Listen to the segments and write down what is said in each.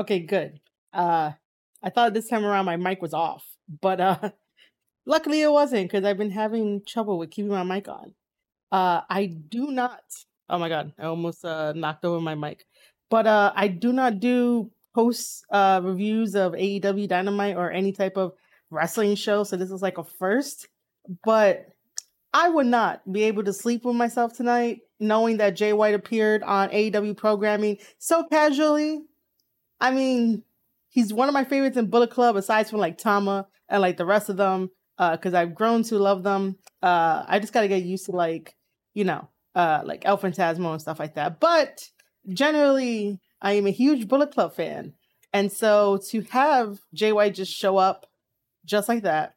Okay, good. Uh, I thought this time around my mic was off, but uh, luckily it wasn't because I've been having trouble with keeping my mic on. Uh, I do not. Oh my god, I almost uh knocked over my mic. But uh, I do not do post uh reviews of AEW Dynamite or any type of wrestling show, so this is like a first. But I would not be able to sleep with myself tonight, knowing that Jay White appeared on AEW programming so casually. I mean, he's one of my favorites in Bullet Club, aside from like Tama and like the rest of them, because uh, I've grown to love them. Uh, I just got to get used to like, you know, uh, like El Phantasmo and stuff like that. But generally, I am a huge Bullet Club fan, and so to have JY just show up just like that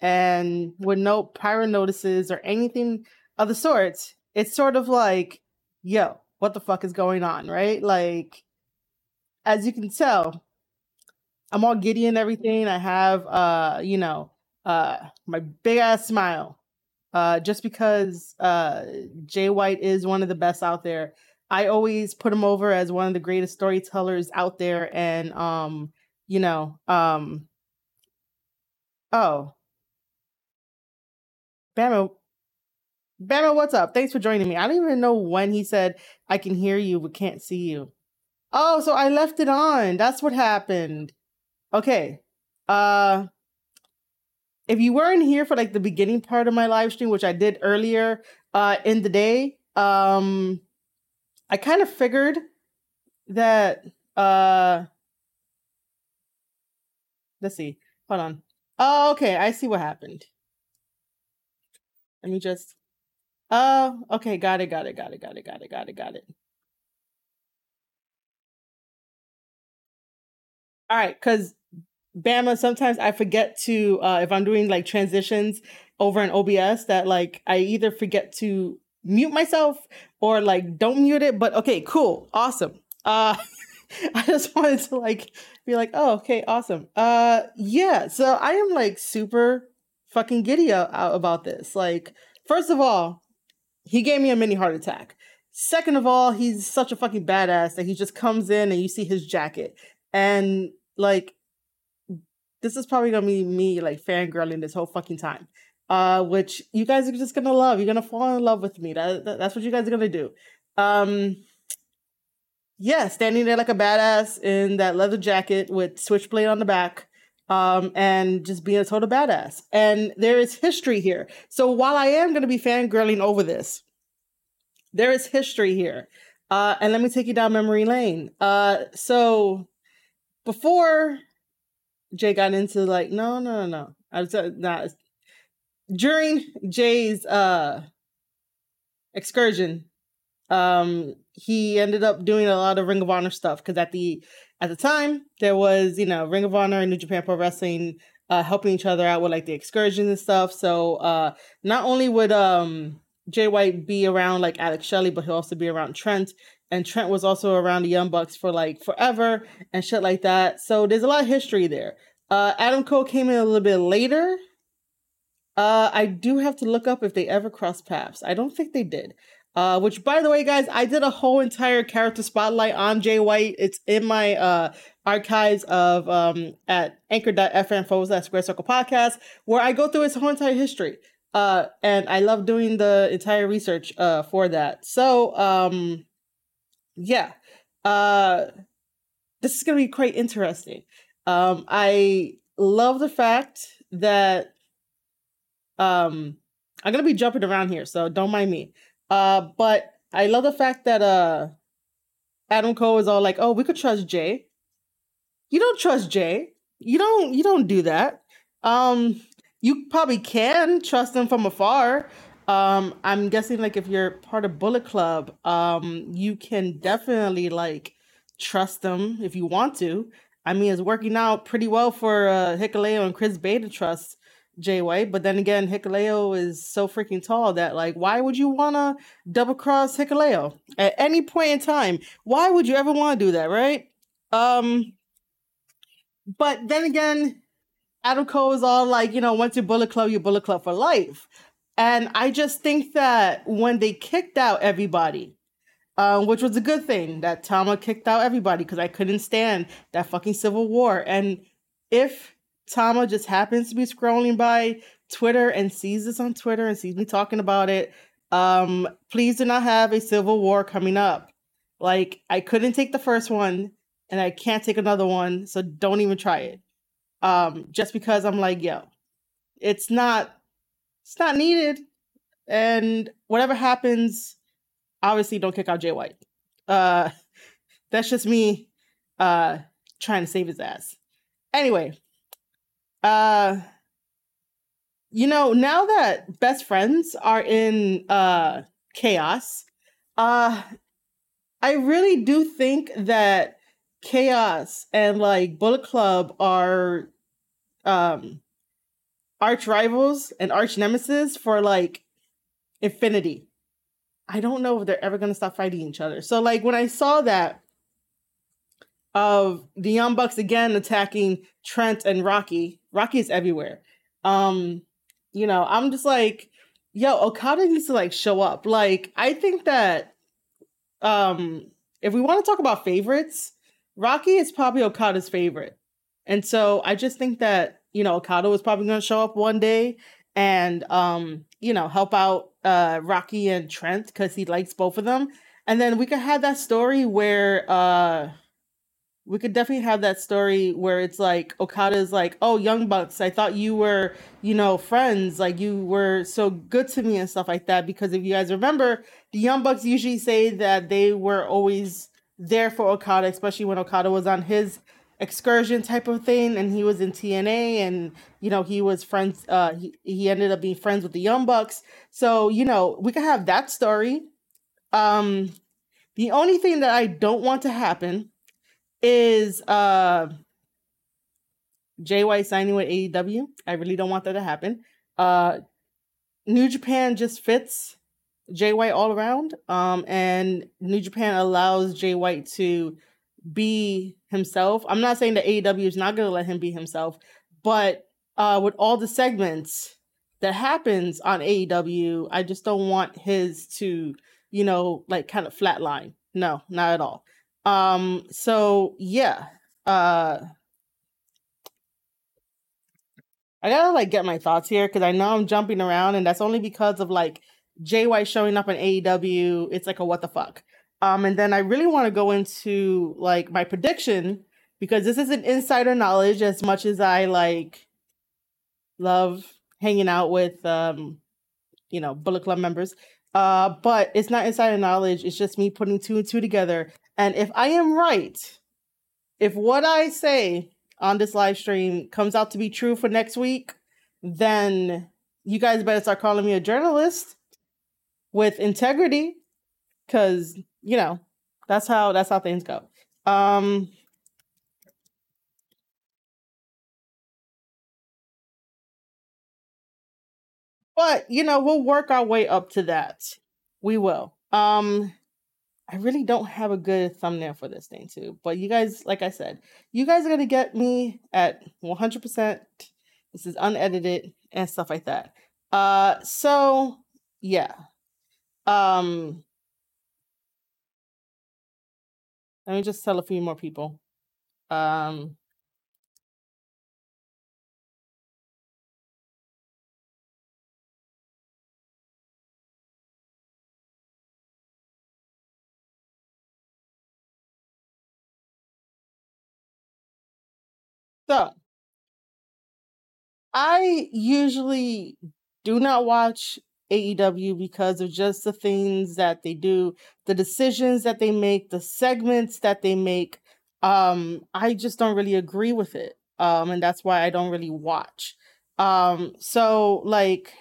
and with no prior notices or anything of the sort, it's sort of like, yo, what the fuck is going on, right? Like, as you can tell, I'm all giddy and everything. I have, uh, you know, uh, my big ass smile, uh, just because uh, Jay White is one of the best out there. I always put him over as one of the greatest storytellers out there, and um, you know, um, oh, Bama, Bama, what's up? Thanks for joining me. I don't even know when he said I can hear you but can't see you. Oh, so I left it on. That's what happened. Okay. Uh if you weren't here for like the beginning part of my live stream, which I did earlier uh in the day, um I kind of figured that uh let's see. Hold on. Oh, okay, I see what happened. Let me just. Oh, okay. Got it. Got it. Got it. Got it. Got it. Got it. Got it. All right, because Bama, sometimes I forget to uh if I'm doing like transitions over in OBS that like I either forget to mute myself or like don't mute it. But okay, cool, awesome. Uh I just wanted to like be like, oh, okay, awesome. Uh yeah, so I am like super fucking giddy out about this. Like, first of all, he gave me a mini heart attack. Second of all, he's such a fucking badass that he just comes in and you see his jacket. And like, this is probably gonna be me like fangirling this whole fucking time. Uh, which you guys are just gonna love. You're gonna fall in love with me. That, that that's what you guys are gonna do. Um, yeah, standing there like a badass in that leather jacket with switchblade on the back um, and just being a total badass. And there is history here. So while I am to be fangirling over this, there is history here. Uh, and let me take you down memory lane. Uh, so before Jay got into like, no, no, no, no. I was uh, not during Jay's uh excursion. Um, he ended up doing a lot of Ring of Honor stuff because at the at the time, there was, you know, Ring of Honor and New Japan Pro Wrestling uh, helping each other out with like the excursions and stuff. So uh, not only would um, Jay White be around like Alex Shelley, but he'll also be around Trent. And Trent was also around the Young Bucks for like forever and shit like that. So there's a lot of history there. Uh, Adam Cole came in a little bit later. Uh, I do have to look up if they ever crossed paths. I don't think they did. Uh, which by the way, guys, I did a whole entire character spotlight on Jay White. It's in my uh archives of um at anchor.fm forward slash square circle podcast, where I go through his whole entire history. Uh and I love doing the entire research uh for that. So um yeah. Uh this is gonna be quite interesting. Um I love the fact that um I'm gonna be jumping around here, so don't mind me. Uh, but I love the fact that uh, Adam Cole is all like, "Oh, we could trust Jay." You don't trust Jay. You don't. You don't do that. Um, you probably can trust him from afar. Um, I'm guessing like if you're part of Bullet Club, um, you can definitely like trust them if you want to. I mean, it's working out pretty well for uh, Hikuleo and Chris Bey to trust Jay White. But then again, Hikuleo is so freaking tall that like, why would you want to double cross Hikuleo at any point in time? Why would you ever want to do that, right? Um, but then again, Adam Cole is all like, you know, once you Bullet Club, you Bullet Club for life. And I just think that when they kicked out everybody, um, which was a good thing that Tama kicked out everybody because I couldn't stand that fucking civil war. And if Tama just happens to be scrolling by Twitter and sees this on Twitter and sees me talking about it, um, please do not have a civil war coming up. Like I couldn't take the first one and I can't take another one, so don't even try it. Um, just because I'm like, yo, it's not it's not needed. And whatever happens, obviously don't kick out Jay White. Uh, that's just me uh, trying to save his ass. Anyway, uh, you know, now that best friends are in uh, chaos, uh, I really do think that chaos and like Bullet Club are um arch rivals and arch nemesis for like infinity. I don't know if they're ever gonna stop fighting each other. So like when I saw that of the Young Bucks again attacking Trent and Rocky, Rocky is everywhere. Um, you know, I'm just like, yo, Okada needs to like show up. Like, I think that um if we want to talk about favorites, Rocky is probably Okada's favorite. And so I just think that, you know, Okada was probably gonna show up one day and um, you know, help out uh Rocky and Trent because he likes both of them. And then we could have that story where uh we could definitely have that story where it's like Okada's like, "Oh, Young Bucks, I thought you were, you know, friends. Like you were so good to me and stuff like that." Because if you guys remember, the Young Bucks usually say that they were always there for Okada, especially when Okada was on his excursion type of thing and he was in TNA and you know he was friends uh he, he ended up being friends with the Young Bucks. So, you know, we could have that story. Um the only thing that I don't want to happen is uh Jay White signing with AEW. I really don't want that to happen. Uh New Japan just fits Jay White all around. Um and New Japan allows Jay White to be himself. I'm not saying that AEW is not gonna let him be himself, but uh with all the segments that happens on AEW, I just don't want his to, you know, like kind of flatline. No, not at all. Um, so yeah. Uh I gotta like get my thoughts here because I know I'm jumping around, and that's only because of like White showing up in AEW. It's like a what the fuck. Um, and then I really want to go into like my prediction because this is an insider knowledge as much as I like love hanging out with um, you know, Bullet Club members. Uh, but it's not insider knowledge, it's just me putting two and two together and if I am right, if what I say on this live stream comes out to be true for next week, then you guys better start calling me a journalist with integrity cuz you know, that's how that's how things go. Um But, you know, we'll work our way up to that. We will. Um I really don't have a good thumbnail for this thing too. But you guys, like I said, you guys are gonna get me at 100%. This is unedited and stuff like that. Uh, so yeah. Um, let me just tell a few more people. Um, So, I usually do not watch AEW because of just the things that they do, the decisions that they make, the segments that they make. Um, I just don't really agree with it. Um, and that's why I don't really watch. Um, so like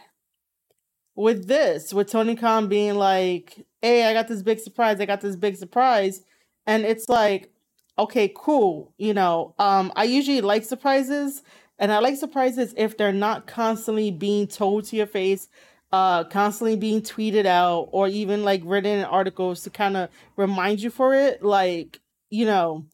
with this, with Tony Khan being like, hey, I got this big surprise, I got this big surprise. And it's like, okay, cool. You know, um, I usually like surprises, and I like surprises if they're not constantly being told to your face, uh, constantly being tweeted out, or even like written in articles to kind of remind you for it. Like, you know,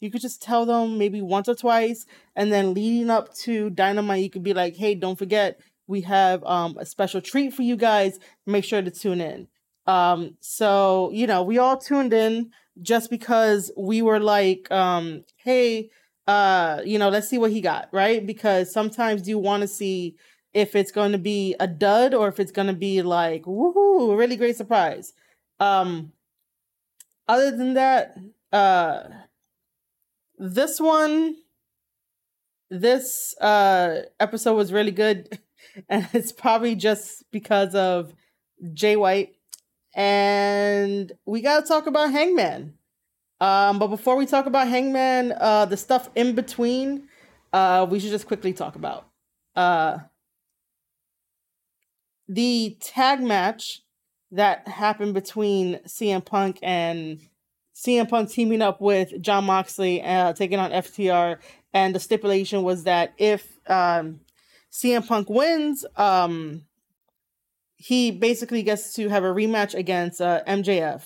you could just tell them maybe once or twice, and then leading up to Dynamite, you could be like, hey, don't forget, we have um a special treat for you guys. Make sure to tune in. Um, so you know, we all tuned in just because we were like, um, hey, uh, you know, let's see what he got, right? Because sometimes you want to see if it's going to be a dud or if it's going to be like, woohoo, a really great surprise. Um, other than that, uh, this one, this uh episode was really good, and it's probably just because of Jay White. And we got to talk about Hangman. Um, but before we talk about Hangman, uh, the stuff in between, uh, we should just quickly talk about. Uh, the tag match that happened between CM Punk and CM Punk teaming up with Jon Moxley, uh, taking on FTR, and the stipulation was that if um, CM Punk wins, um, he basically gets to have a rematch against uh, MJF.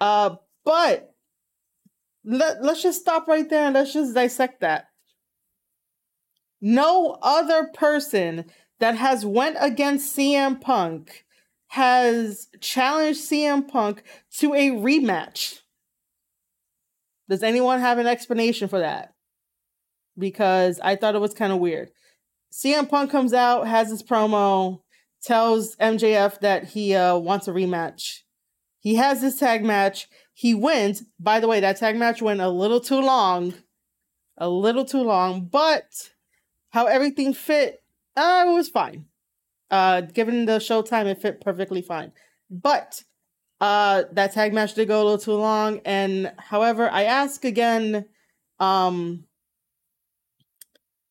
Uh, but let, let's just stop right there and let's just dissect that. No other person that has went against CM Punk has challenged CM Punk to a rematch. Does anyone have an explanation for that? Because I thought it was kind of weird. CM Punk comes out, has his promo, tells MJF that he uh, wants a rematch. He has his tag match. He wins. By the way, that tag match went a little too long. A little too long, but how everything fit, uh, it was fine. Uh, given the show time, it fit perfectly fine. But uh, that tag match did go a little too long. And however, I ask again, um,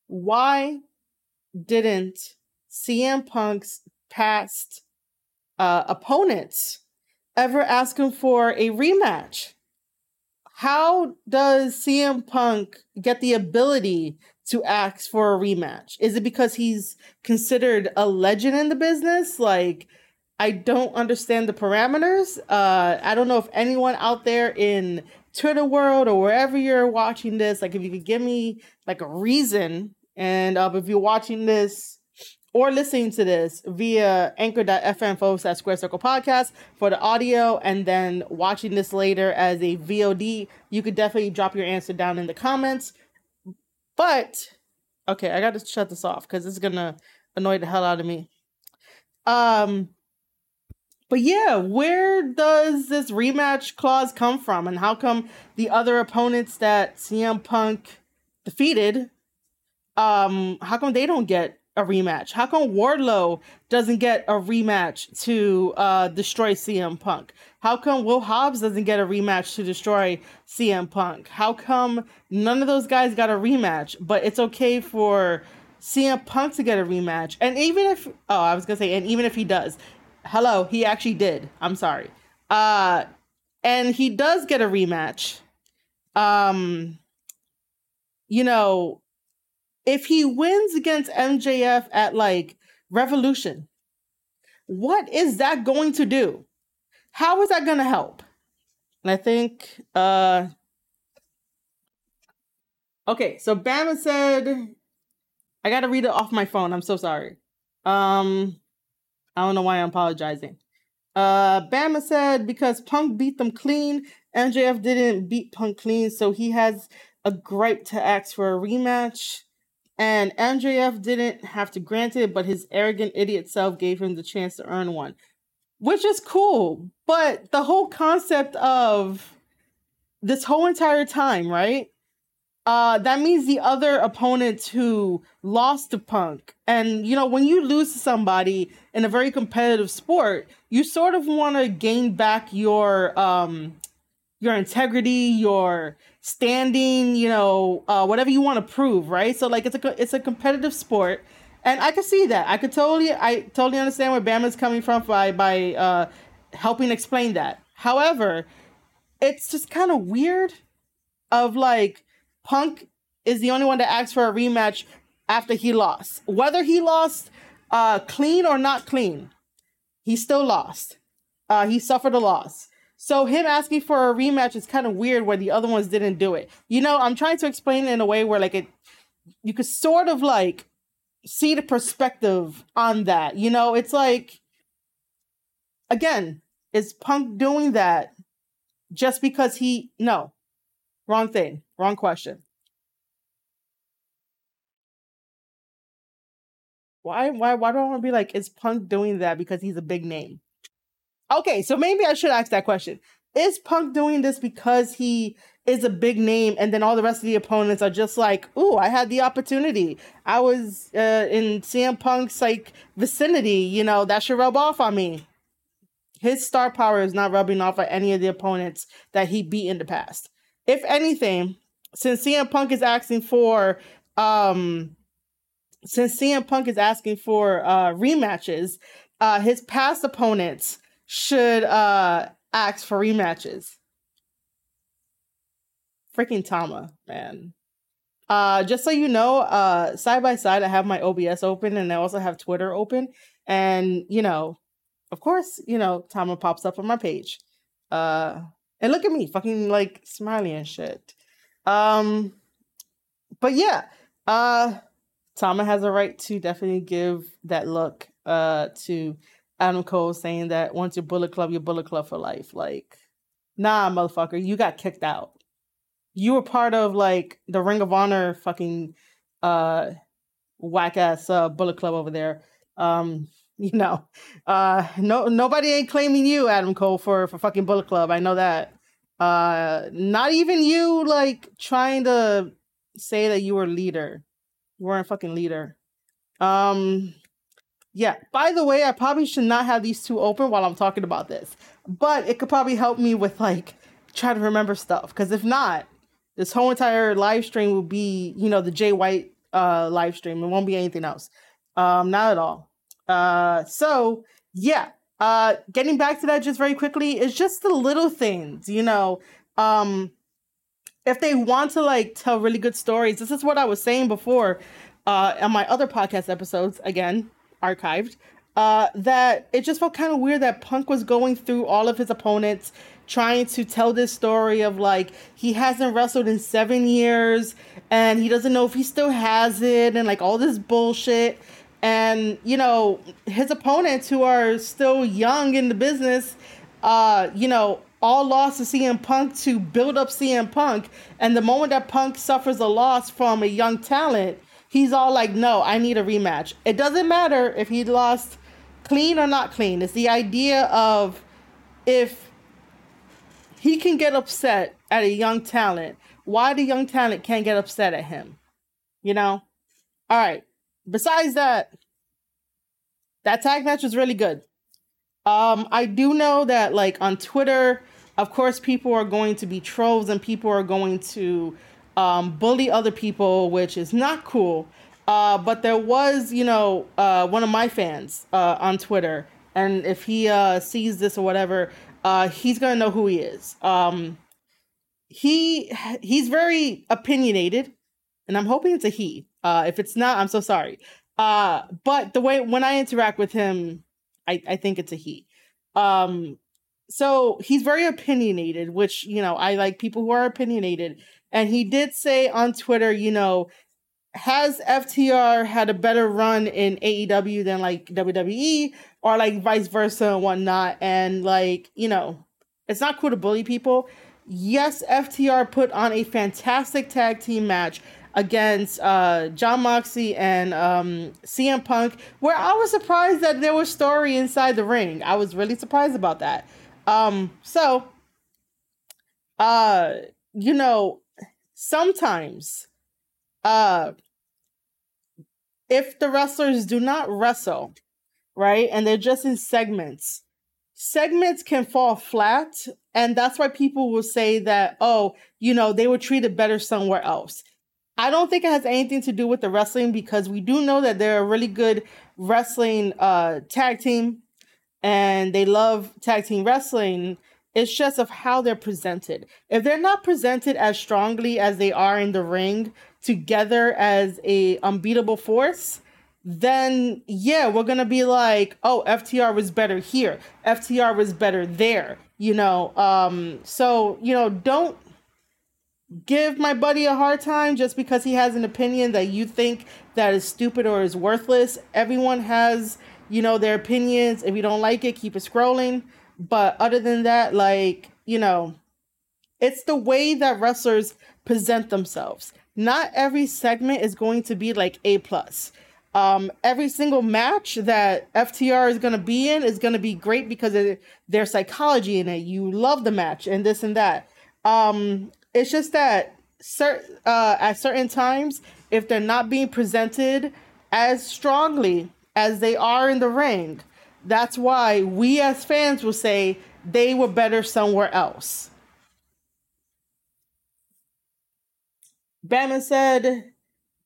why didn't CM Punk's past uh, opponents ever ask him for a rematch? How does CM Punk get the ability to ask for a rematch? Is it because he's considered a legend in the business? Like, I don't understand the parameters. Uh, I don't know if anyone out there in Twitter world or wherever you're watching this, like if you could give me like a reason, and uh, if you're watching this or listening to this via anchor.fm forward slash square circle podcast for the audio and then watching this later as a VOD, you could definitely drop your answer down in the comments. But okay, I gotta shut this off because it's gonna annoy the hell out of me. Um but yeah, where does this rematch clause come from? And how come the other opponents that CM Punk defeated, um, how come they don't get a rematch? How come Wardlow doesn't get a rematch to uh, destroy CM Punk? How come Will Hobbs doesn't get a rematch to destroy CM Punk? How come none of those guys got a rematch, but it's okay for CM Punk to get a rematch? And even if, oh, I was gonna say, and even if he does, hello, he actually did. I'm sorry. Uh, and he does get a rematch. Um, you know, if he wins against MJF at like Revolution, what is that going to do? How is that going to help? And I think, uh, okay, so Bama said, I got to read it off my phone. I'm so sorry. Um, I don't know why I'm apologizing. Uh, Bama said because Punk beat them clean, MJF didn't beat Punk clean, so he has a gripe to ask for a rematch. And MJF didn't have to grant it, but his arrogant idiot self gave him the chance to earn one, which is cool. But the whole concept of this whole entire time, right? uh, that means the other opponents who lost to Punk. And, you know, when you lose to somebody in a very competitive sport, you sort of want to gain back your, um, your integrity, your standing, you know, uh, whatever you want to prove, right? So like it's a it's a competitive sport, and I could see that. I could totally I totally understand where Bama's coming from by by uh, helping explain that. However, it's just kind of weird, of like Punk is the only one that ask for a rematch after he lost. Whether he lost uh, clean or not clean, he still lost. Uh, he suffered a loss. So him asking for a rematch is kind of weird where the other ones didn't do it. You know, I'm trying to explain it in a way where like it you could sort of like see the perspective on that. You know, it's like again, is Punk doing that just because he no. Wrong thing. Wrong question. Why why why do I want to be like is Punk doing that because he's a big name? Okay, so maybe I should ask that question. Is Punk doing this because he is a big name and then all the rest of the opponents are just like, "Ooh, I had the opportunity. I was uh, in CM Punk's like vicinity, you know, that should rub off on me." His star power is not rubbing off on any of the opponents that he beat in the past. If anything, since CM Punk is asking for um since CM Punk is asking for uh rematches, uh his past opponents should uh ask for rematches. Freaking Tama, man. Uh just so you know, uh side by side I have my OBS open and I also have Twitter open and you know, of course, you know, Tama pops up on my page. Uh and look at me, fucking like smiling and shit. Um but yeah, uh Tama has a right to definitely give that look uh to Adam Cole saying that once you're Bullet Club, you're Bullet Club for life. Like, nah, motherfucker, you got kicked out. You were part of like the Ring of Honor fucking uh whack ass uh, Bullet Club over there. Um, you know, uh, no nobody ain't claiming you, Adam Cole, for for fucking Bullet Club. I know that. Uh, not even you, like trying to say that you were leader. You weren't fucking leader. Um, yeah. By the way, I probably should not have these two open while I'm talking about this, but it could probably help me with like try to remember stuff. Because if not, this whole entire live stream will be, you know, the Jay White uh live stream. It won't be anything else. Um, not at all. Uh, so yeah. Uh, getting back to that just very quickly, it's just the little things, you know. Um, if they want to like tell really good stories, this is what I was saying before uh, on my other podcast episodes. Again, archived, uh, that it just felt kind of weird that Punk was going through all of his opponents, trying to tell this story of like he hasn't wrestled in seven years and he doesn't know if he still has it and like all this bullshit. And you know his opponents who are still young in the business, uh, you know, all lost to CM Punk to build up CM Punk. And the moment that Punk suffers a loss from a young talent, he's all like, no, I need a rematch. It doesn't matter if he lost clean or not clean. It's the idea of if he can get upset at a young talent, why the young talent can't get upset at him? You know? All right. Besides that, that tag match was really good. Um, I do know that like on Twitter, of course, people are going to be trolls and people are going to um, bully other people, which is not cool. Uh, but there was, you know, uh, one of my fans uh, on Twitter, and if he uh, sees this or whatever, uh, he's gonna know who he is. Um, he he's very opinionated, and I'm hoping it's a he. Uh, if it's not, I'm so sorry. but the way when I interact with him, I, I think it's a he. Um, so he's very opinionated, which you know I like people who are opinionated and he did say on Twitter, you know, has FTR had a better run in AEW than like WWE or like vice versa and whatnot? And like, you know, it's not cool to bully people. Yes, FTR put on a fantastic tag team match against uh, Jon Moxley and um, CM Punk, where I was surprised that there was story inside the ring. I was really surprised about that. Um, so, uh, you know, sometimes uh if the wrestlers do not wrestle right and they're just in segments segments can fall flat and that's why people will say that oh you know they were treated better somewhere else. I don't think it has anything to do with the wrestling because we do know that they're a really good wrestling uh tag team and they love tag team wrestling it's just of how they're presented. If they're not presented as strongly as they are in the ring together as a unbeatable force, then yeah, we're gonna be like, oh, FTR was better here, FTR was better there, you know. Um, so you know, don't give my buddy a hard time just because he has an opinion that you think that is stupid or is worthless. Everyone has, you know, their opinions. If you don't like it, keep it scrolling. But other than that, like, you know, it's the way that wrestlers present themselves. Not every segment is going to be like A plus. Um, every single match that FTR is going to be in is going to be great because of their psychology in it. You love the match and this and that. Um, it's just that cert- uh, at certain times, if they're not being presented as strongly as they are in the ring, that's why we as fans will say they were better somewhere else. Bannon said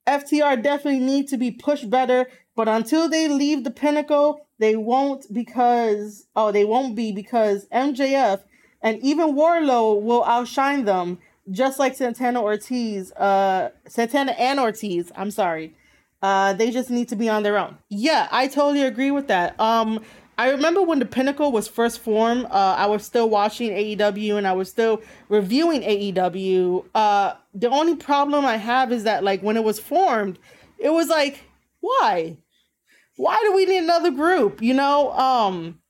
FTR definitely need to be pushed better, but until they leave the pinnacle, they won't because oh they won't be because MJF and even Wardlow will outshine them, just like Santana Ortiz, uh Santana and Ortiz. I'm sorry. Uh, they just need to be on their own. Yeah, I totally agree with that. Um, I remember when the Pinnacle was first formed, uh, I was still watching AEW and I was still reviewing AEW. Uh, the only problem I have is that, like, when it was formed, it was like, why? Why do we need another group? You know, um,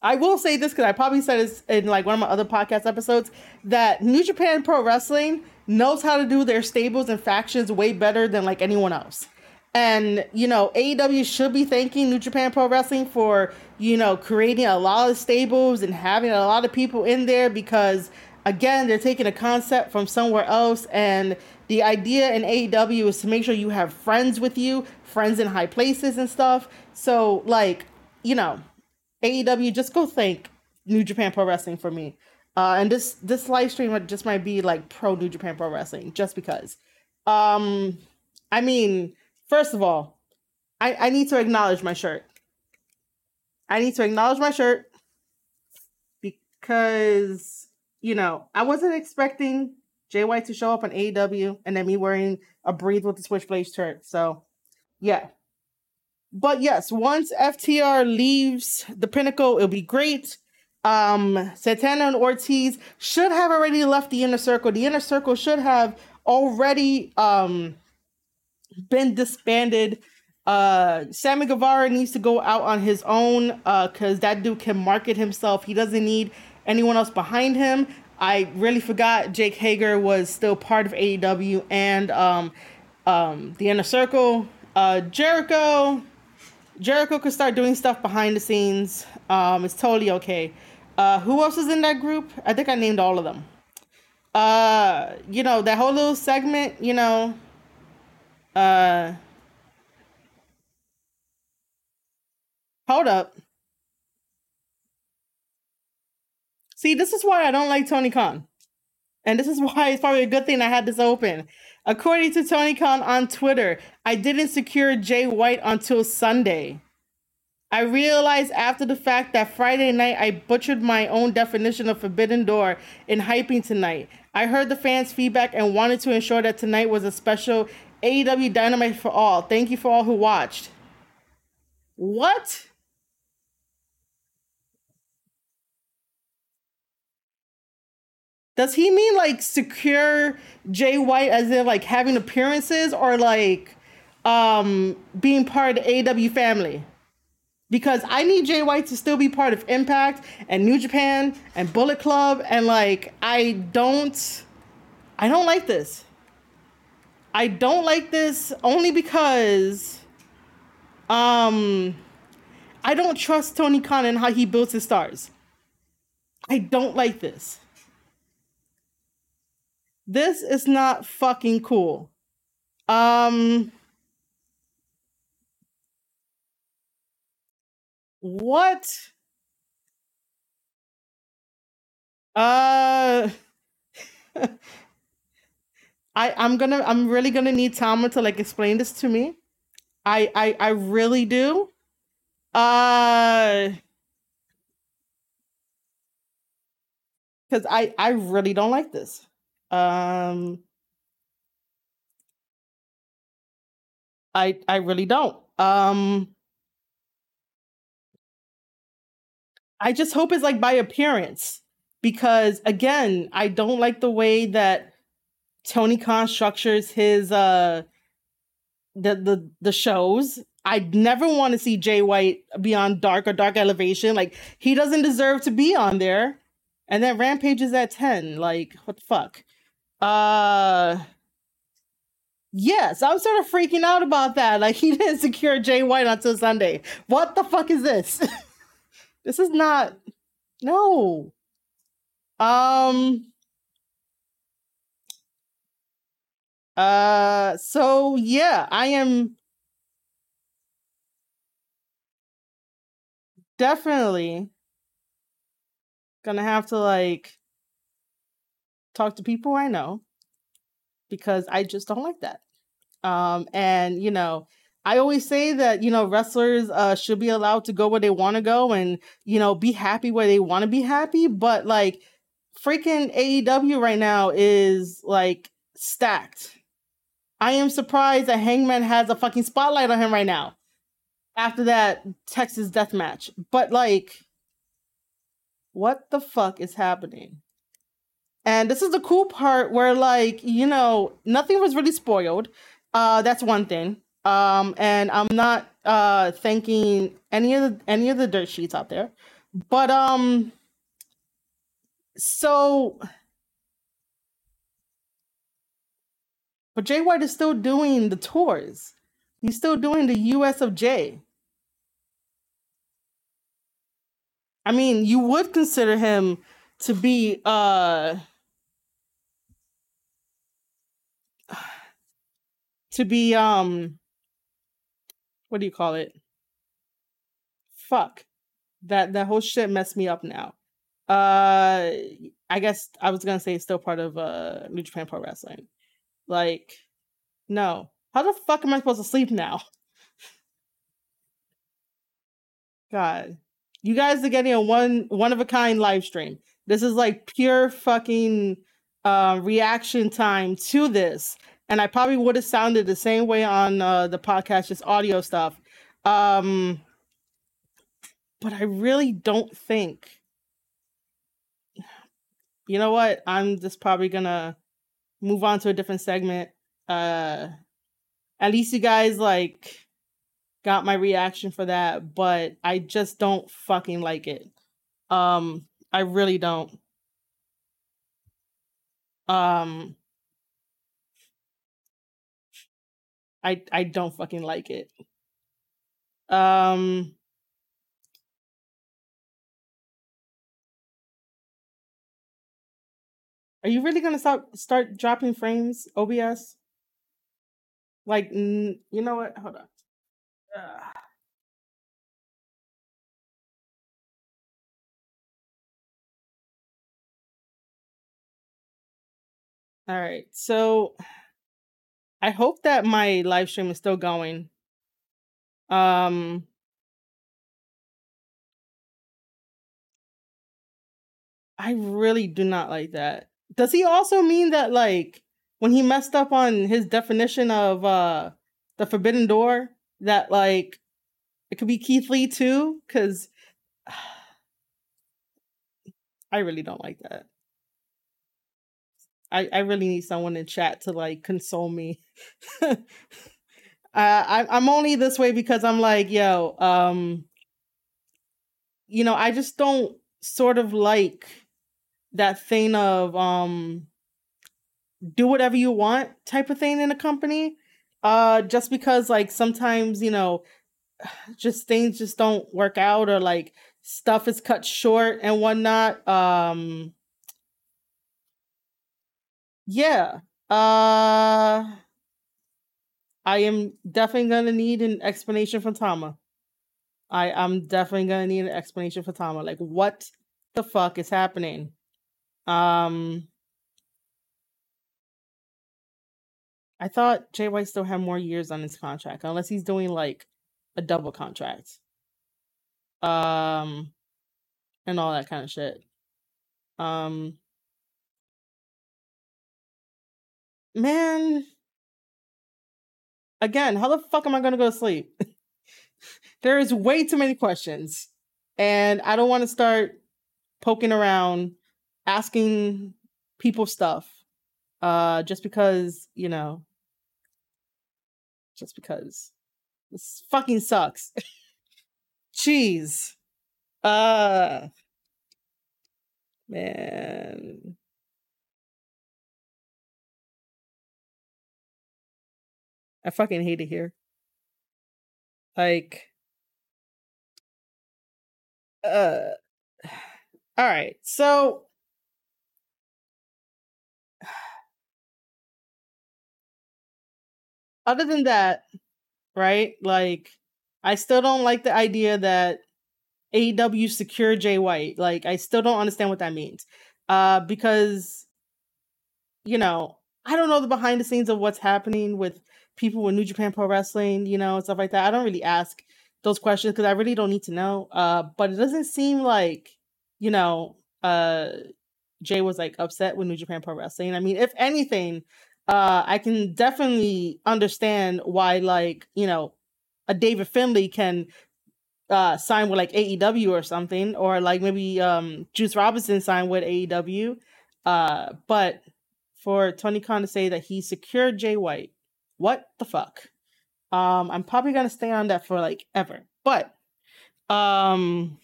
I will say this because I probably said this in like one of my other podcast episodes that New Japan Pro Wrestling knows how to do their stables and factions way better than like anyone else. And, you know, AEW should be thanking New Japan Pro Wrestling for, you know, creating a lot of stables and having a lot of people in there because, again, they're taking a concept from somewhere else. And the idea in AEW is to make sure you have friends with you, friends in high places and stuff. So, like, you know, AEW, just go thank New Japan Pro Wrestling for me. Uh, and this this live stream just might be like pro New Japan Pro Wrestling, just because. Um, I mean, First of all, I, I need to acknowledge my shirt. I need to acknowledge my shirt because, you know, I wasn't expecting Jay White to show up on AEW and then me wearing a Breathe with the Switchblade shirt. So, yeah. But yes, once FTR leaves the pinnacle, it'll be great. Um, Santana and Ortiz should have already left the inner circle. The inner circle should have already um been disbanded. Uh, Sammy Guevara needs to go out on his own because uh, that dude can market himself. He doesn't need anyone else behind him. I really forgot Jake Hager was still part of AEW and um, um, the Inner Circle. Uh, Jericho, Jericho could start doing stuff behind the scenes. Um, it's totally okay. Uh, who else is in that group? I think I named all of them. Uh, you know that whole little segment. You know, uh, hold up. See, this is why I don't like Tony Khan. And this is why it's probably a good thing I had this open. According to Tony Khan on Twitter, I didn't secure Jay White until Sunday. I realized after the fact that Friday night I butchered my own definition of Forbidden Door in hyping tonight. I heard the fans' feedback and wanted to ensure that tonight was a special AEW Dynamite for all. Thank you for all who watched. What? Does he mean like secure Jay White as in like having appearances or like um being part of the AEW family? Because I need Jay White to still be part of Impact and New Japan and Bullet Club and like I don't I don't like this. I don't like this only because um I don't trust Tony Khan and how he builds his stars. I don't like this. This is not fucking cool. Um What? Uh I I'm gonna I'm really gonna need Tama to like explain this to me. I I I really do. Uh cuz I I really don't like this. Um I I really don't. Um I just hope it's like by appearance because again, I don't like the way that Tony Khan structures his uh the the the shows. I never want to see Jay White beyond Dark or Dark Elevation. Like he doesn't deserve to be on there. And then Rampage is at 10. Like, what the fuck? Uh Yes, I'm sort of freaking out about that. Like he didn't secure Jay White until Sunday. What the fuck is this? this is not no. Um uh so yeah, I am definitely gonna have to like talk to people I know because I just don't like that. Um, and you know, I always say that you know wrestlers uh, should be allowed to go where they want to go and you know be happy where they want to be happy. But like, freaking AEW right now is like stacked. I am surprised that Hangman has a fucking spotlight on him right now after that Texas death match. But like, what the fuck is happening? And this is the cool part where like, you know, nothing was really spoiled. Uh that's one thing. Um and I'm not uh thanking any of the any of the dirt sheets out there. But um so but Jay White is still doing the tours. He's still doing the US of J. I mean, you would consider him to be uh to be um what do you call it? Fuck. That that whole shit messed me up now. Uh I guess I was gonna say it's still part of uh New Japan Pro Wrestling. Like, no. How the fuck am I supposed to sleep now? God. You guys are getting a one one of a kind live stream. This is like pure fucking uh, reaction time to this and I probably would have sounded the same way on uh, the podcast, just audio stuff. Um, but I really don't think. You know what? I'm just probably gonna move on to a different segment. Uh, at least you guys like got my reaction for that, but I just don't fucking like it. Um, I really don't. Um, I I don't fucking like it. Um Are you really gonna stop start dropping frames, OBS? Like, n- you know what? Hold on. Ugh. All right, so I hope that my live stream is still going. Um I really do not like that. Does he also mean that like when he messed up on his definition of uh the forbidden door that like it could be Keith Lee too cuz I really don't like that. I, I really need someone in chat to like console me. I, I'm only this way because I'm like, yo, um, you know, I just don't sort of like that thing of um do whatever you want type of thing in a company. Uh just because like sometimes, you know, just things just don't work out or like stuff is cut short and whatnot. Um yeah. Uh I am definitely gonna need an explanation from Tama. I I'm definitely gonna need an explanation for Tama. Like what the fuck is happening? Um I thought Jay White still had more years on his contract, unless he's doing like a double contract. Um and all that kind of shit. Um man, again, how the fuck am I gonna go to sleep? there is way too many questions, and I don't want to start poking around, asking people stuff, uh, just because you know just because this fucking sucks. Jeez. Uh man. I fucking hate it here. Like uh all right. So other than that, right? Like I still don't like the idea that AEW secure Jay White. Like I still don't understand what that means. Uh because you know, I don't know the behind the scenes of what's happening with people with New Japan Pro Wrestling, you know, stuff like that. I don't really ask those questions because I really don't need to know. Uh, but it doesn't seem like, you know, uh, Jay was like upset with New Japan Pro Wrestling. I mean, if anything, uh, I can definitely understand why, like, you know, a David Finlay can uh sign with like AEW or something, or like maybe um Juice Robinson signed with AEW. Uh, but for Tony Khan to say that he secured Jay White, what the fuck? Um, I'm probably gonna stay on that for like ever. But um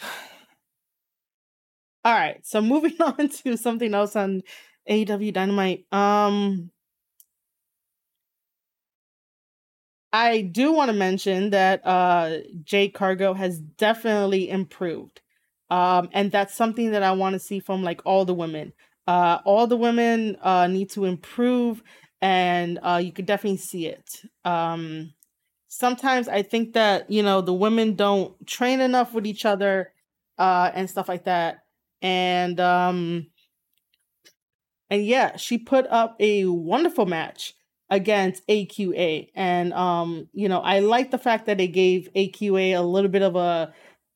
all right, so moving on to something else on AEW Dynamite. Um I do want to mention that uh Jade Cargill has definitely improved. Um and that's something that I want to see from like all the women. Uh all the women uh need to improve and uh you could definitely see it. Um sometimes I think that, you know, the women don't train enough with each other uh and stuff like that. And um and yeah, she put up a wonderful match against AQA. And um, you know, I like the fact that they gave AQA a little bit of a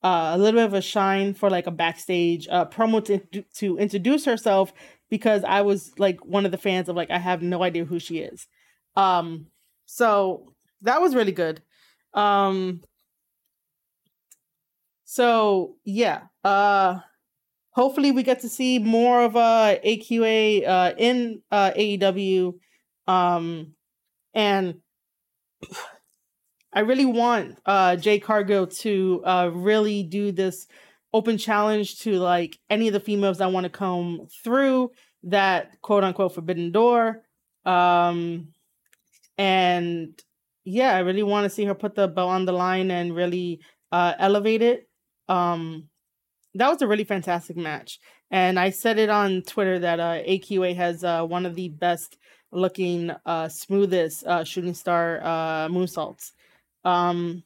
uh, a little bit of a shine for like a backstage uh, promo to, to introduce herself because I was like one of the fans of like I have no idea who she is. Um, so that was really good. Um, so yeah, uh, hopefully we get to see more of uh AQA uh in uh AEW um and I really want uh Jade Cargill to uh really do this open challenge to like any of the females that want to come through that quote unquote forbidden door um and yeah i really want to see her put the belt on the line and really uh elevate it um that was a really fantastic match. And I said it on Twitter that uh, AQA has uh, one of the best looking, uh, smoothest uh, shooting star uh, moonsaults. Um,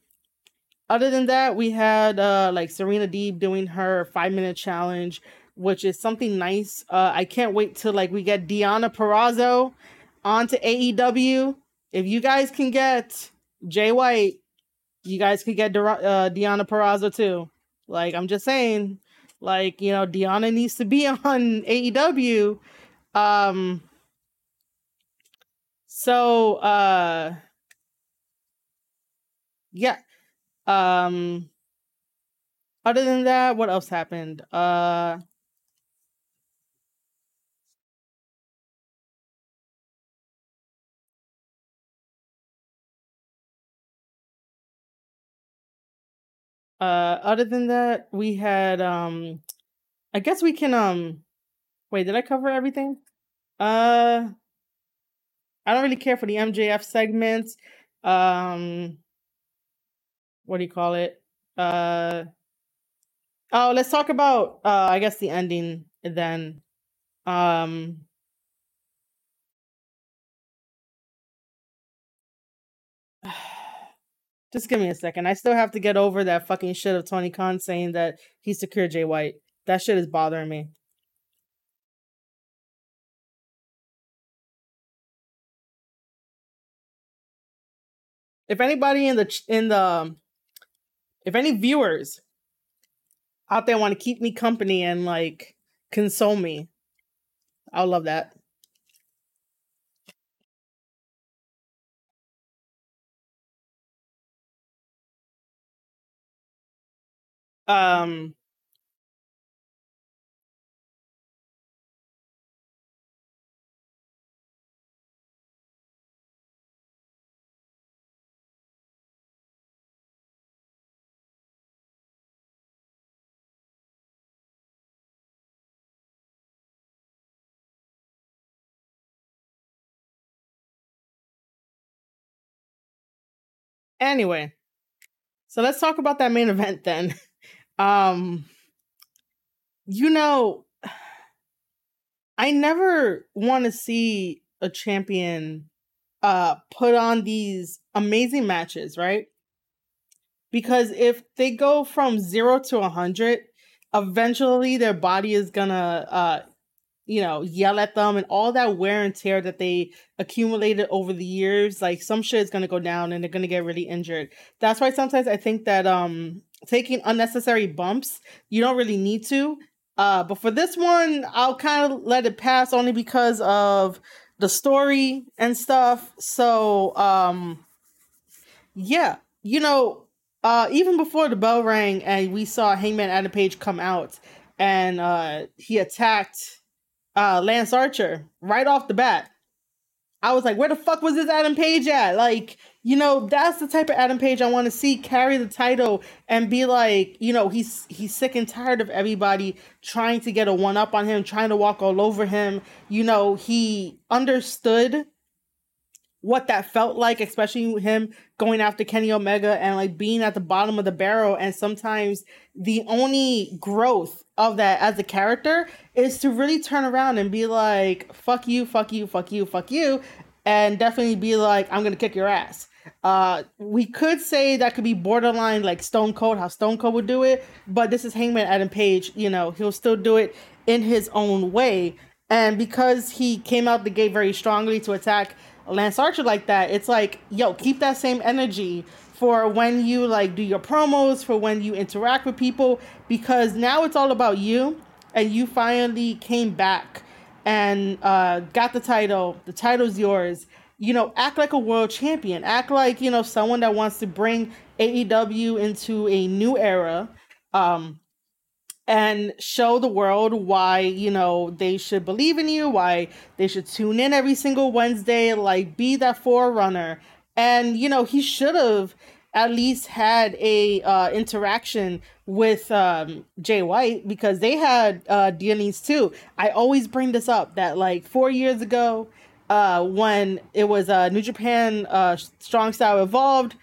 other than that, we had uh, like Serena Deeb doing her five minute challenge, which is something nice. Uh, I can't wait till like we get Deonna Purrazzo onto AEW. If you guys can get Jay White, you guys could get De- uh, Deonna Purrazzo too. Like I'm just saying, like you know, Deonna needs to be on AEW. Um. So, uh, yeah. Um. Other than that, what else happened? Uh. Uh, other than that, we had um, I guess we can um, wait. Did I cover everything? Uh, I don't really care for the MJF segments. Um, what do you call it? Uh, oh, let's talk about uh, I guess the ending then. Um. Just give me a second. I still have to get over that fucking shit of Tony Khan saying that he secured Jay White. That shit is bothering me. If anybody in the in the if any viewers out there want to keep me company and like console me, I'll love that. Um Anyway, so let's talk about that main event then. Um, you know, I never want to see a champion uh put on these amazing matches, right? Because if they go from 0 to a 100, eventually their body is going to uh you know, yell at them and all that wear and tear that they accumulated over the years, like some shit is gonna go down and they're gonna get really injured. That's why sometimes I think that um taking unnecessary bumps, you don't really need to. Uh, but for this one, I'll kind of let it pass only because of the story and stuff. So, um, yeah, you know, uh, even before the bell rang and we saw Hangman Adam Page come out and uh, he attacked uh, Lance Archer right off the bat. I was like, where the fuck was this Adam Page at? Like, you know, that's the type of Adam Page I want to see carry the title and be like, you know, he's he's sick and tired of everybody trying to get a one up on him, trying to walk all over him. You know, he understood what that felt like, especially him going after Kenny Omega and like being at the bottom of the barrel. And sometimes the only growth of that as a character is to really turn around and be like, fuck you, fuck you, fuck you, fuck you. And definitely be like, I'm gonna kick your ass. Uh, we could say that could be borderline like Stone Cold, how Stone Cold would do it, but this is Hangman Adam Page. You know, he'll still do it in his own way. And because he came out the gate very strongly to attack Lance Archer like that, it's like, yo, keep that same energy for when you like do your promos, for when you interact with people, because now it's all about you and you finally came back and uh, got the title. The title's yours. You know, act like a world champion. Act like, you know, someone that wants to bring AEW into a new era. Um, and show the world why you know they should believe in you why they should tune in every single wednesday like be that forerunner and you know he should have at least had a uh, interaction with um, Jay White because they had uh, too. I always bring this up that like four years ago, uh, when it was uh, New Japan uh, Strong Style Evolved,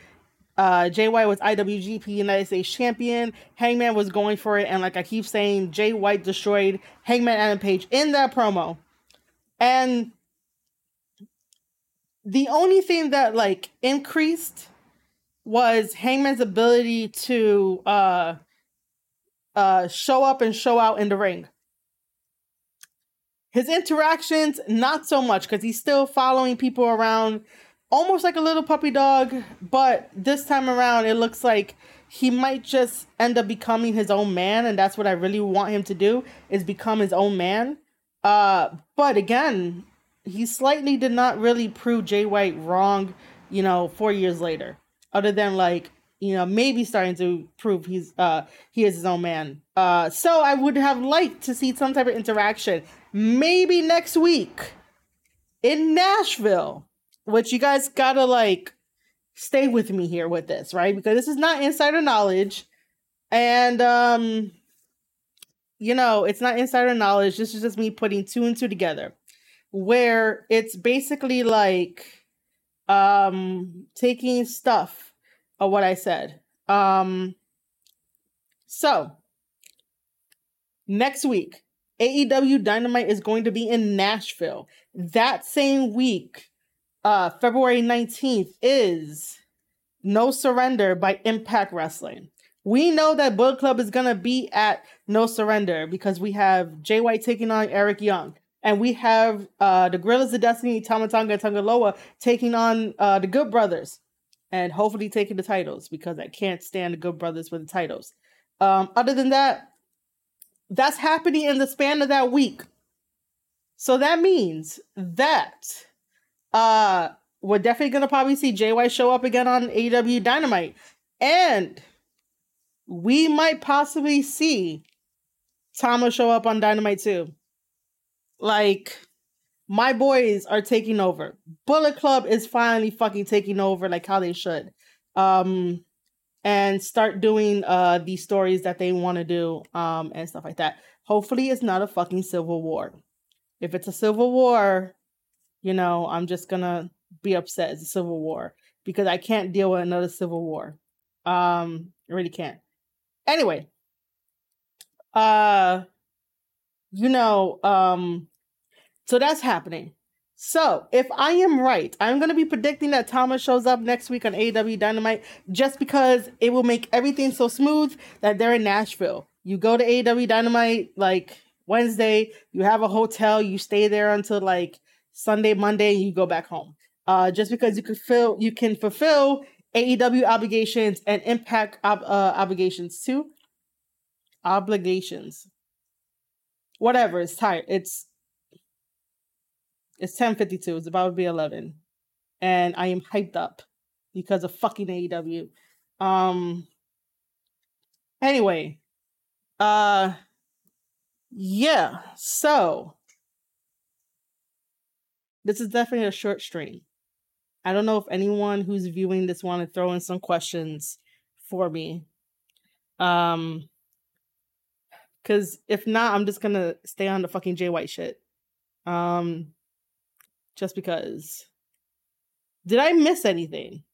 uh, Jay White was IWGP United States Champion. Hangman was going for it, and like I keep saying, Jay White destroyed Hangman Adam Page in that promo. And the only thing that like increased was Hangman's ability to uh uh show up and show out in the ring. His interactions, not so much, because he's still following people around almost like a little puppy dog, but this time around it looks like he might just end up becoming his own man and that's what I really want him to do is become his own man. Uh but again, he slightly did not really prove Jay White wrong, you know, 4 years later. Other than like, you know, maybe starting to prove he's uh he is his own man. Uh so I would have liked to see some type of interaction maybe next week in Nashville which you guys gotta like stay with me here with this, right? Because this is not insider knowledge. And um you know, it's not insider knowledge. This is just me putting two and two together. Where it's basically like um taking stuff of what I said. Um so next week, AEW Dynamite is going to be in Nashville. That same week, uh, February 19th is No Surrender by Impact Wrestling. We know that Bullet Club is going to be at No Surrender because we have Jay White taking on Eric Young. And we have uh, the Guerrillas of Destiny, Tama Tonga, and Tanga Loa taking on uh, the Good Brothers. And hopefully taking the titles because I can't stand the Good Brothers with the titles. Um, other than that, that's happening in the span of that week. So that means that uh, we're definitely gonna probably see JY show up again on AEW Dynamite, and we might possibly see Tama show up on Dynamite too. Like, my boys are taking over. Bullet Club is finally fucking taking over, like how they should. Um, and start doing uh these stories that they want to do, um, and stuff like that. Hopefully, it's not a fucking civil war. If it's a civil war, you know, I'm just gonna be upset it's a civil war because I can't deal with another civil war. Um, I really can't. Anyway, uh, you know, um, so that's happening. So, if I am right, I'm to be predicting that Thomas shows up next week on AEW Dynamite just because it will make everything so smooth that they're in Nashville. You go to AEW Dynamite like Wednesday, you have a hotel, you stay there until like Sunday, Monday, you go back home. Uh, just because you can fill, you can fulfill AEW obligations and Impact ob- uh, obligations too. Obligations. Whatever. It's tired. It's it's 10:52. It's about to be 11. And I am hyped up because of fucking AEW. Um anyway, uh yeah. So this is definitely a short stream. I don't know if anyone who's viewing this want to throw in some questions for me. Um cuz if not, I'm just going to stay on the fucking Jay White shit. Um just because. Did I miss anything?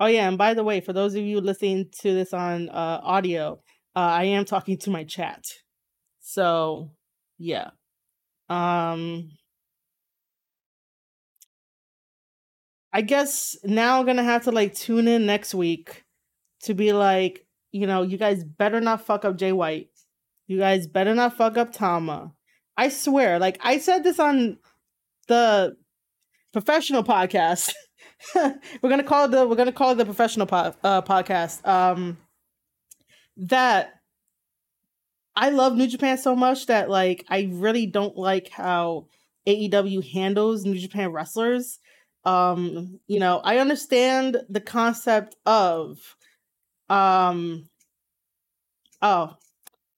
Oh yeah, and by the way, for those of you listening to this on uh, audio, uh, I am talking to my chat. So, yeah. Um I guess now I'm to have to like tune in next week to be like, you know, you guys better not fuck up Jay White. You guys better not fuck up Tama. I swear, like I said this on the professional podcast. we're gonna call the we're gonna call it the professional po- uh, podcast. Um, that I love New Japan so much that like I really don't like how AEW handles New Japan wrestlers. Um, you know, I understand the concept of um oh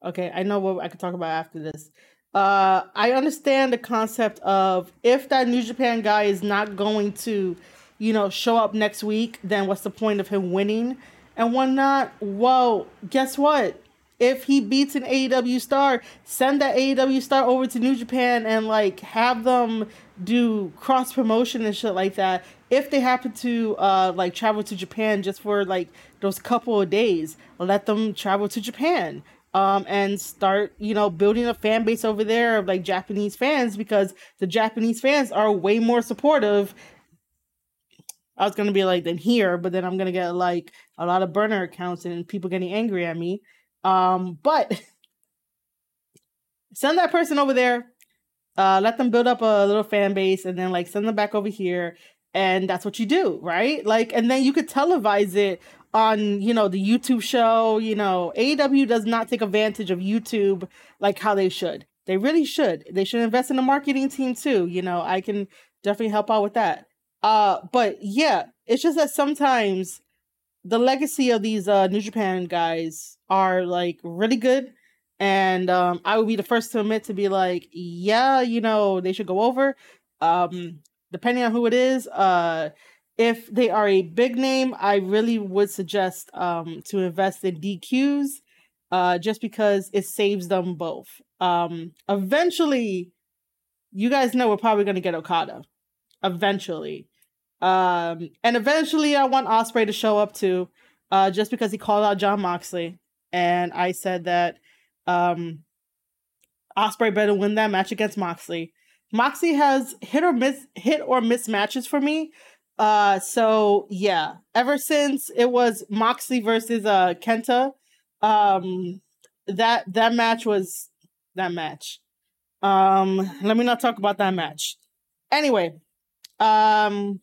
okay, I know what I could talk about after this uh, I understand the concept of if that New Japan guy is not going to, you know, show up next week, then what's the point of him winning and whatnot? Well, guess what? If he beats an AEW star, send that AEW star over to New Japan and like have them do cross promotion and shit like that. If they happen to uh like travel to Japan just for like those couple of days, let them travel to Japan um, and start, you know, building a fan base over there of like Japanese fans because the Japanese fans are way more supportive. I was gonna be like than here, but then I'm gonna get like a lot of burner accounts and people getting angry at me. Um, but send that person over there, uh, let them build up a little fan base, and then like send them back over here, and that's what you do, right? Like, and then you could televise it on you know the YouTube show. You know, AEW does not take advantage of YouTube like how they should. They really should. They should invest in a marketing team too. You know, I can definitely help out with that. Uh, but yeah, it's just that sometimes the legacy of these uh New Japan guys are like really good. And um, I would be the first to admit to be like, yeah, you know, they should go over. Um, depending on who it is, uh, if they are a big name, I really would suggest um, to invest in DQs uh, just because it saves them both. Um, eventually, you guys know we're probably going to get Okada. Eventually. Um, and eventually, I want Ospreay to show up too, uh, just because he called out Jon Moxley. And I said that um, Ospreay better win that match against Moxley. Moxley has hit or miss hit or miss matches for me, uh, so yeah, ever since it was Moxley versus uh Kenta, um, that that match was that match. Um, let me not talk about that match. Anyway, um,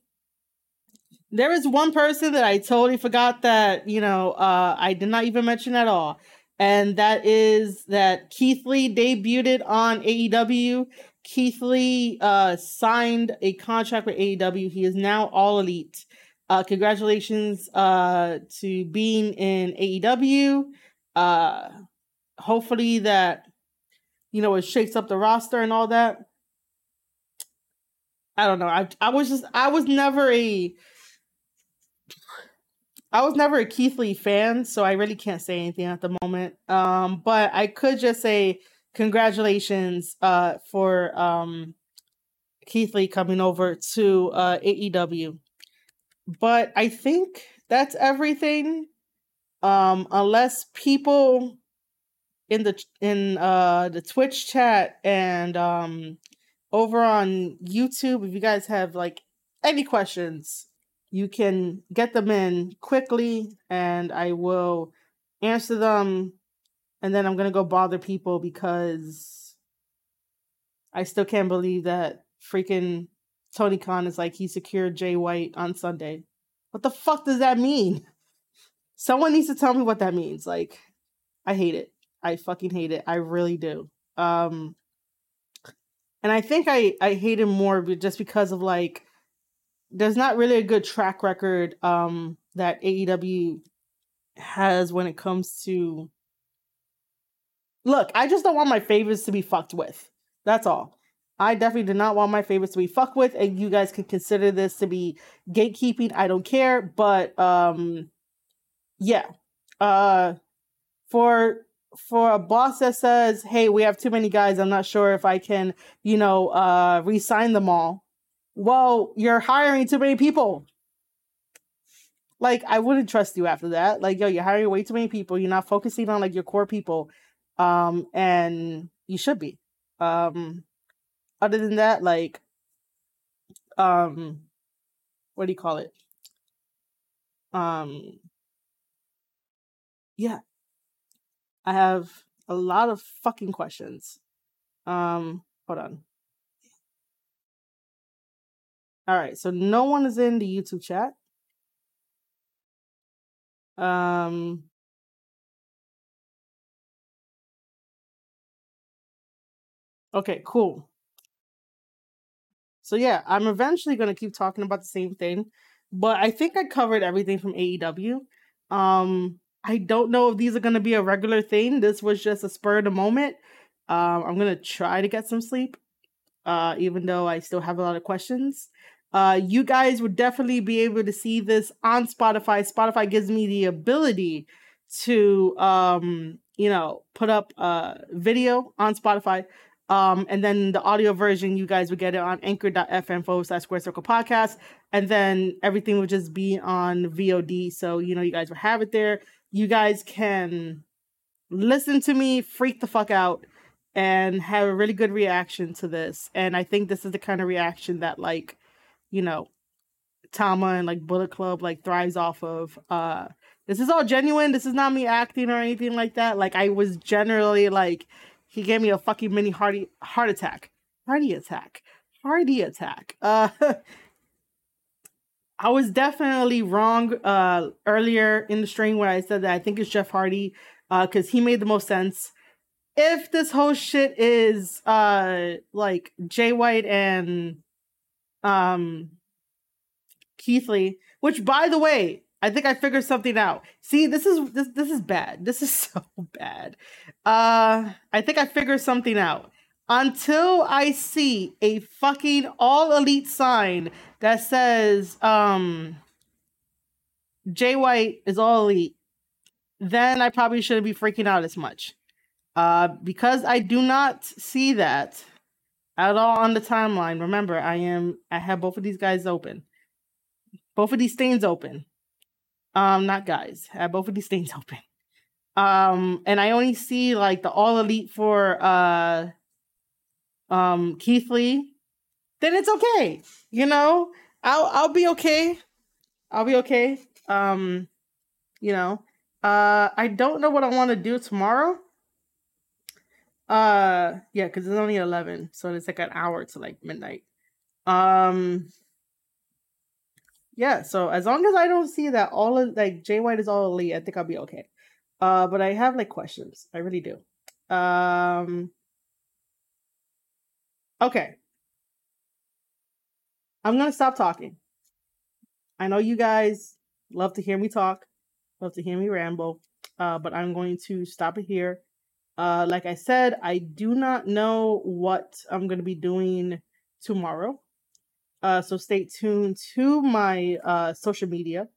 there is one person that I totally forgot that you know uh I did not even mention at all, and that is that Keith Lee debuted on AEW Keith Lee uh, signed a contract with AEW. He is now all elite. Uh, congratulations uh, to being in AEW. Uh, hopefully that you know it shakes up the roster and all that. I don't know. I I was just I was never a I was never a Keith Lee fan, so I really can't say anything at the moment. Um, but I could just say congratulations uh for um Keith Lee coming over to uh, AEW. But I think that's everything. Um, unless people in the in uh the Twitch chat and um over on YouTube, if you guys have like any questions, you can get them in quickly and I will answer them and then I'm gonna go bother people because I still can't believe that freaking Tony Khan is like he secured Jay White on Sunday. What the fuck does that mean? Someone needs to tell me what that means. Like, I hate it. I fucking hate it. I really do. Um and I think I I hate him more just because of like there's not really a good track record um that AEW has when it comes to Look, I just don't want my favorites to be fucked with. That's all. I definitely do not want my favorites to be fucked with, and you guys can consider this to be gatekeeping. I don't care, but um, yeah. Uh, for for a boss that says, "Hey, we have too many guys. I'm not sure if I can, you know, uh, resign them all." Well, you're hiring too many people. Like, I wouldn't trust you after that. Like, yo, you're hiring way too many people. You're not focusing on like your core people um, and you should be. Um, other than that, like, um, what do you call it? Um, yeah, I have a lot of fucking questions. Um, hold on. All right, so no one is in the YouTube chat. Um, Okay, cool. So yeah, I'm eventually gonna keep talking about the same thing, but I think I covered everything from AEW. Um, I don't know if these are gonna be a regular thing. This was just a spur of the moment. Um, I'm gonna try to get some sleep, uh, even though I still have a lot of questions. Uh, you guys would definitely be able to see this on Spotify. Spotify gives me the ability to, um, you know, put up a video on Spotify. Um, and then the audio version, you guys would get it on anchor.fm forward slash square circle podcast. And then everything would just be on VOD. So, you know, you guys would have it there. You guys can listen to me freak the fuck out and have a really good reaction to this. And I think this is the kind of reaction that, like, you know, Tama and like Bullet Club like thrives off of. Uh, this is all genuine. This is not me acting or anything like that. Like, I was generally like, he gave me a fucking mini hearty heart attack. Hearty attack. Hearty attack. Uh I was definitely wrong uh earlier in the stream where I said that I think it's Jeff Hardy uh cuz he made the most sense. If this whole shit is uh like Jay White and um Keith Lee, which by the way, I think I figured something out. See, this is this this is bad. This is so bad. Uh I think I figured something out. Until I see a fucking all elite sign that says um Jay White is all elite, then I probably shouldn't be freaking out as much. Uh because I do not see that at all on the timeline. Remember, I am I have both of these guys open. Both of these stains open. Um, not guys. I have both of these things open. Um, and I only see like the all elite for uh um Keith Lee, then it's okay. You know, I'll I'll be okay. I'll be okay. Um, you know, uh, I don't know what I want to do tomorrow. Uh, yeah, because it's only eleven, so it's like an hour to like midnight. Um, yeah, so as long as I don't see that all of like Jay White is all elite, I think I'll be okay. Uh, but I have like questions. I really do. Um, okay. I'm gonna stop talking. I know you guys love to hear me talk, love to hear me ramble. Uh, but I'm going to stop it here. Uh, like I said, I do not know what I'm gonna be doing tomorrow. Uh, so stay tuned to my uh, social media,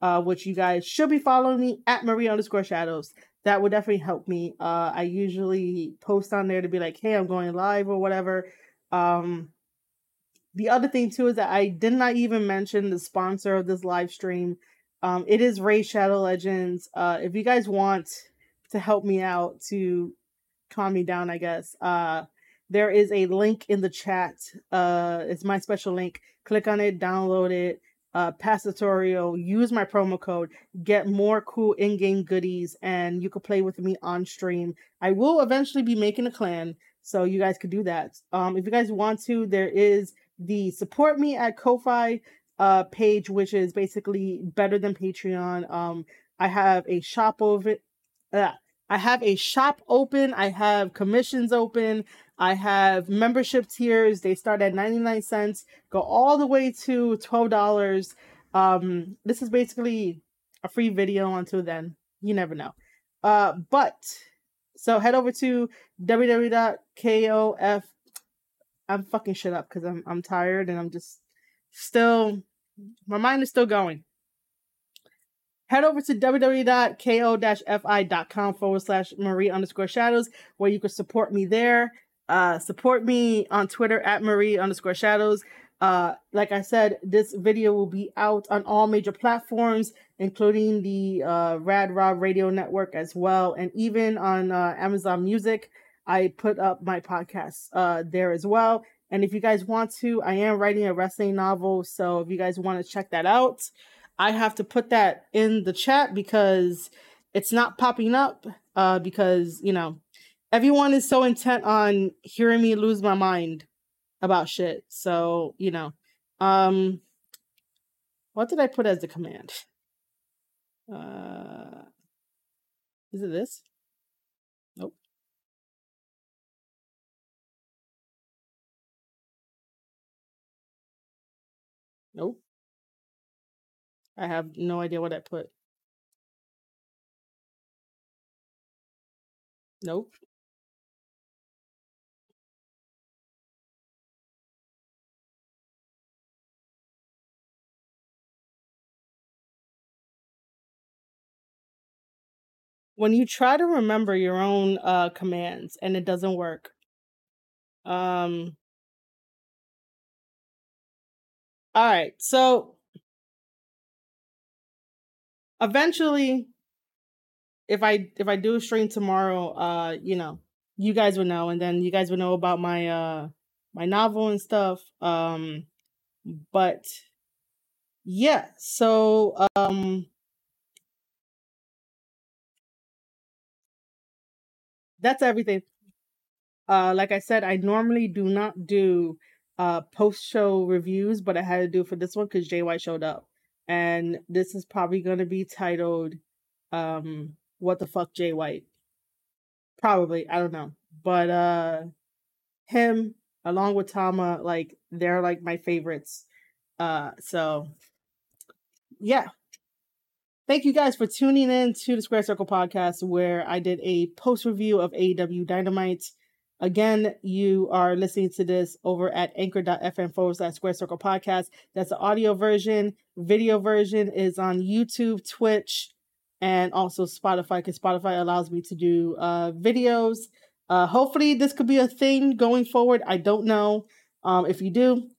uh, which you guys should be following me at Marie underscore shadows. That would definitely help me. Uh, I usually post on there to be like, hey, I'm going live or whatever. Um, the other thing too is that I did not even mention the sponsor of this live stream. Um, it is Raid Shadow Legends. Uh, if you guys want to help me out to calm me down, I guess. Uh, there is a link in the chat. Uh, it's my special link. Click on it, download it, uh, pass the tutorial, use my promo code, get more cool in-game goodies, and you can play with me on stream. I will eventually be making a clan, so you guys could do that. Um, if you guys want to, there is the support me at Ko-Fi uh page, which is basically better than Patreon. Um, I have a shop over. Uh, I have a shop open. I have commissions open. I have membership tiers. They start at 99 cents, go all the way to $12. Um, this is basically a free video until then. You never know. Uh, but so head over to www.kof. I'm fucking shit up because I'm I'm tired and I'm just still my mind is still going head over to www.ko-fi.com forward slash marie underscore shadows where you can support me there. Uh, support me on twitter at marie underscore shadows. Uh, like i said this video will be out on all major platforms including the uh, rad rob radio network as well and even on uh, amazon music. I put up my podcast uh, there as well. And if you guys want to i am writing a wrestling novel so if you guys want to check that out I have to put that in the chat because it's not popping up uh, because, you know, everyone is so intent on hearing me lose my mind about shit. So, you know, um what did I put as the command? Uh is it this? Nope. Nope. I have no idea what I put. Nope. When you try to remember your own uh, commands and it doesn't work, um, all right. So eventually if I if I do a stream tomorrow, uh, you know, you guys would know, and then you guys would know about my uh my novel and stuff. Um, but yeah, so um, that's everything. Uh, like I said, I normally do not do uh post show reviews, but I had to do for this one because JY showed up and this is probably going to be titled um what the fuck jay white? Probably i don't know. But uh him along with tama like they're like my favorites. Uh so yeah. Thank you guys for tuning in to the square circle podcast where i did a post review of AEW dynamite Again, you are listening to this over at anchor.fm forward slash square circle podcast. That's the audio version. Video version is on YouTube, Twitch, and also Spotify because Spotify allows me to do uh, videos. Uh, hopefully, this could be a thing going forward. I don't know. Um, if you do,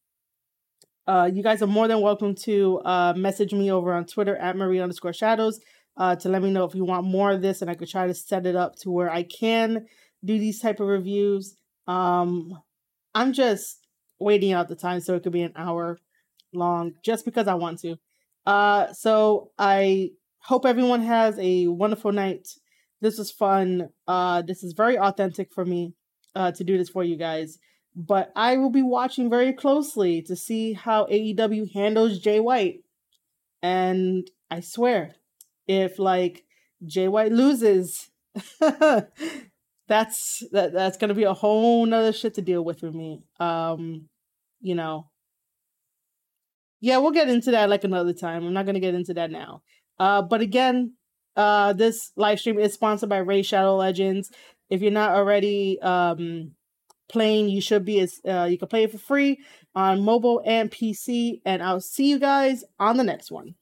uh, you guys are more than welcome to uh, message me over on Twitter at Marie underscore shadows uh, to let me know if you want more of this, and I could try to set it up to where I can do these type of reviews. Um, I'm just waiting out the time so it could be an hour long just because I want to. Uh, so I hope everyone has a wonderful night. This was fun. Uh, this is very authentic for me uh, to do this for you guys. But I will be watching very closely to see how AEW handles Jay White. And I swear, if like Jay White loses, that's that that's gonna be a whole nother shit to deal with for me. Um, you know. Yeah, we'll get into that like another time. I'm not gonna get into that now. Uh, but again, uh, this live stream is sponsored by Raid Shadow Legends. If you're not already um playing, you should be. As uh, you can play it for free on mobile and PC. And I'll see you guys on the next one.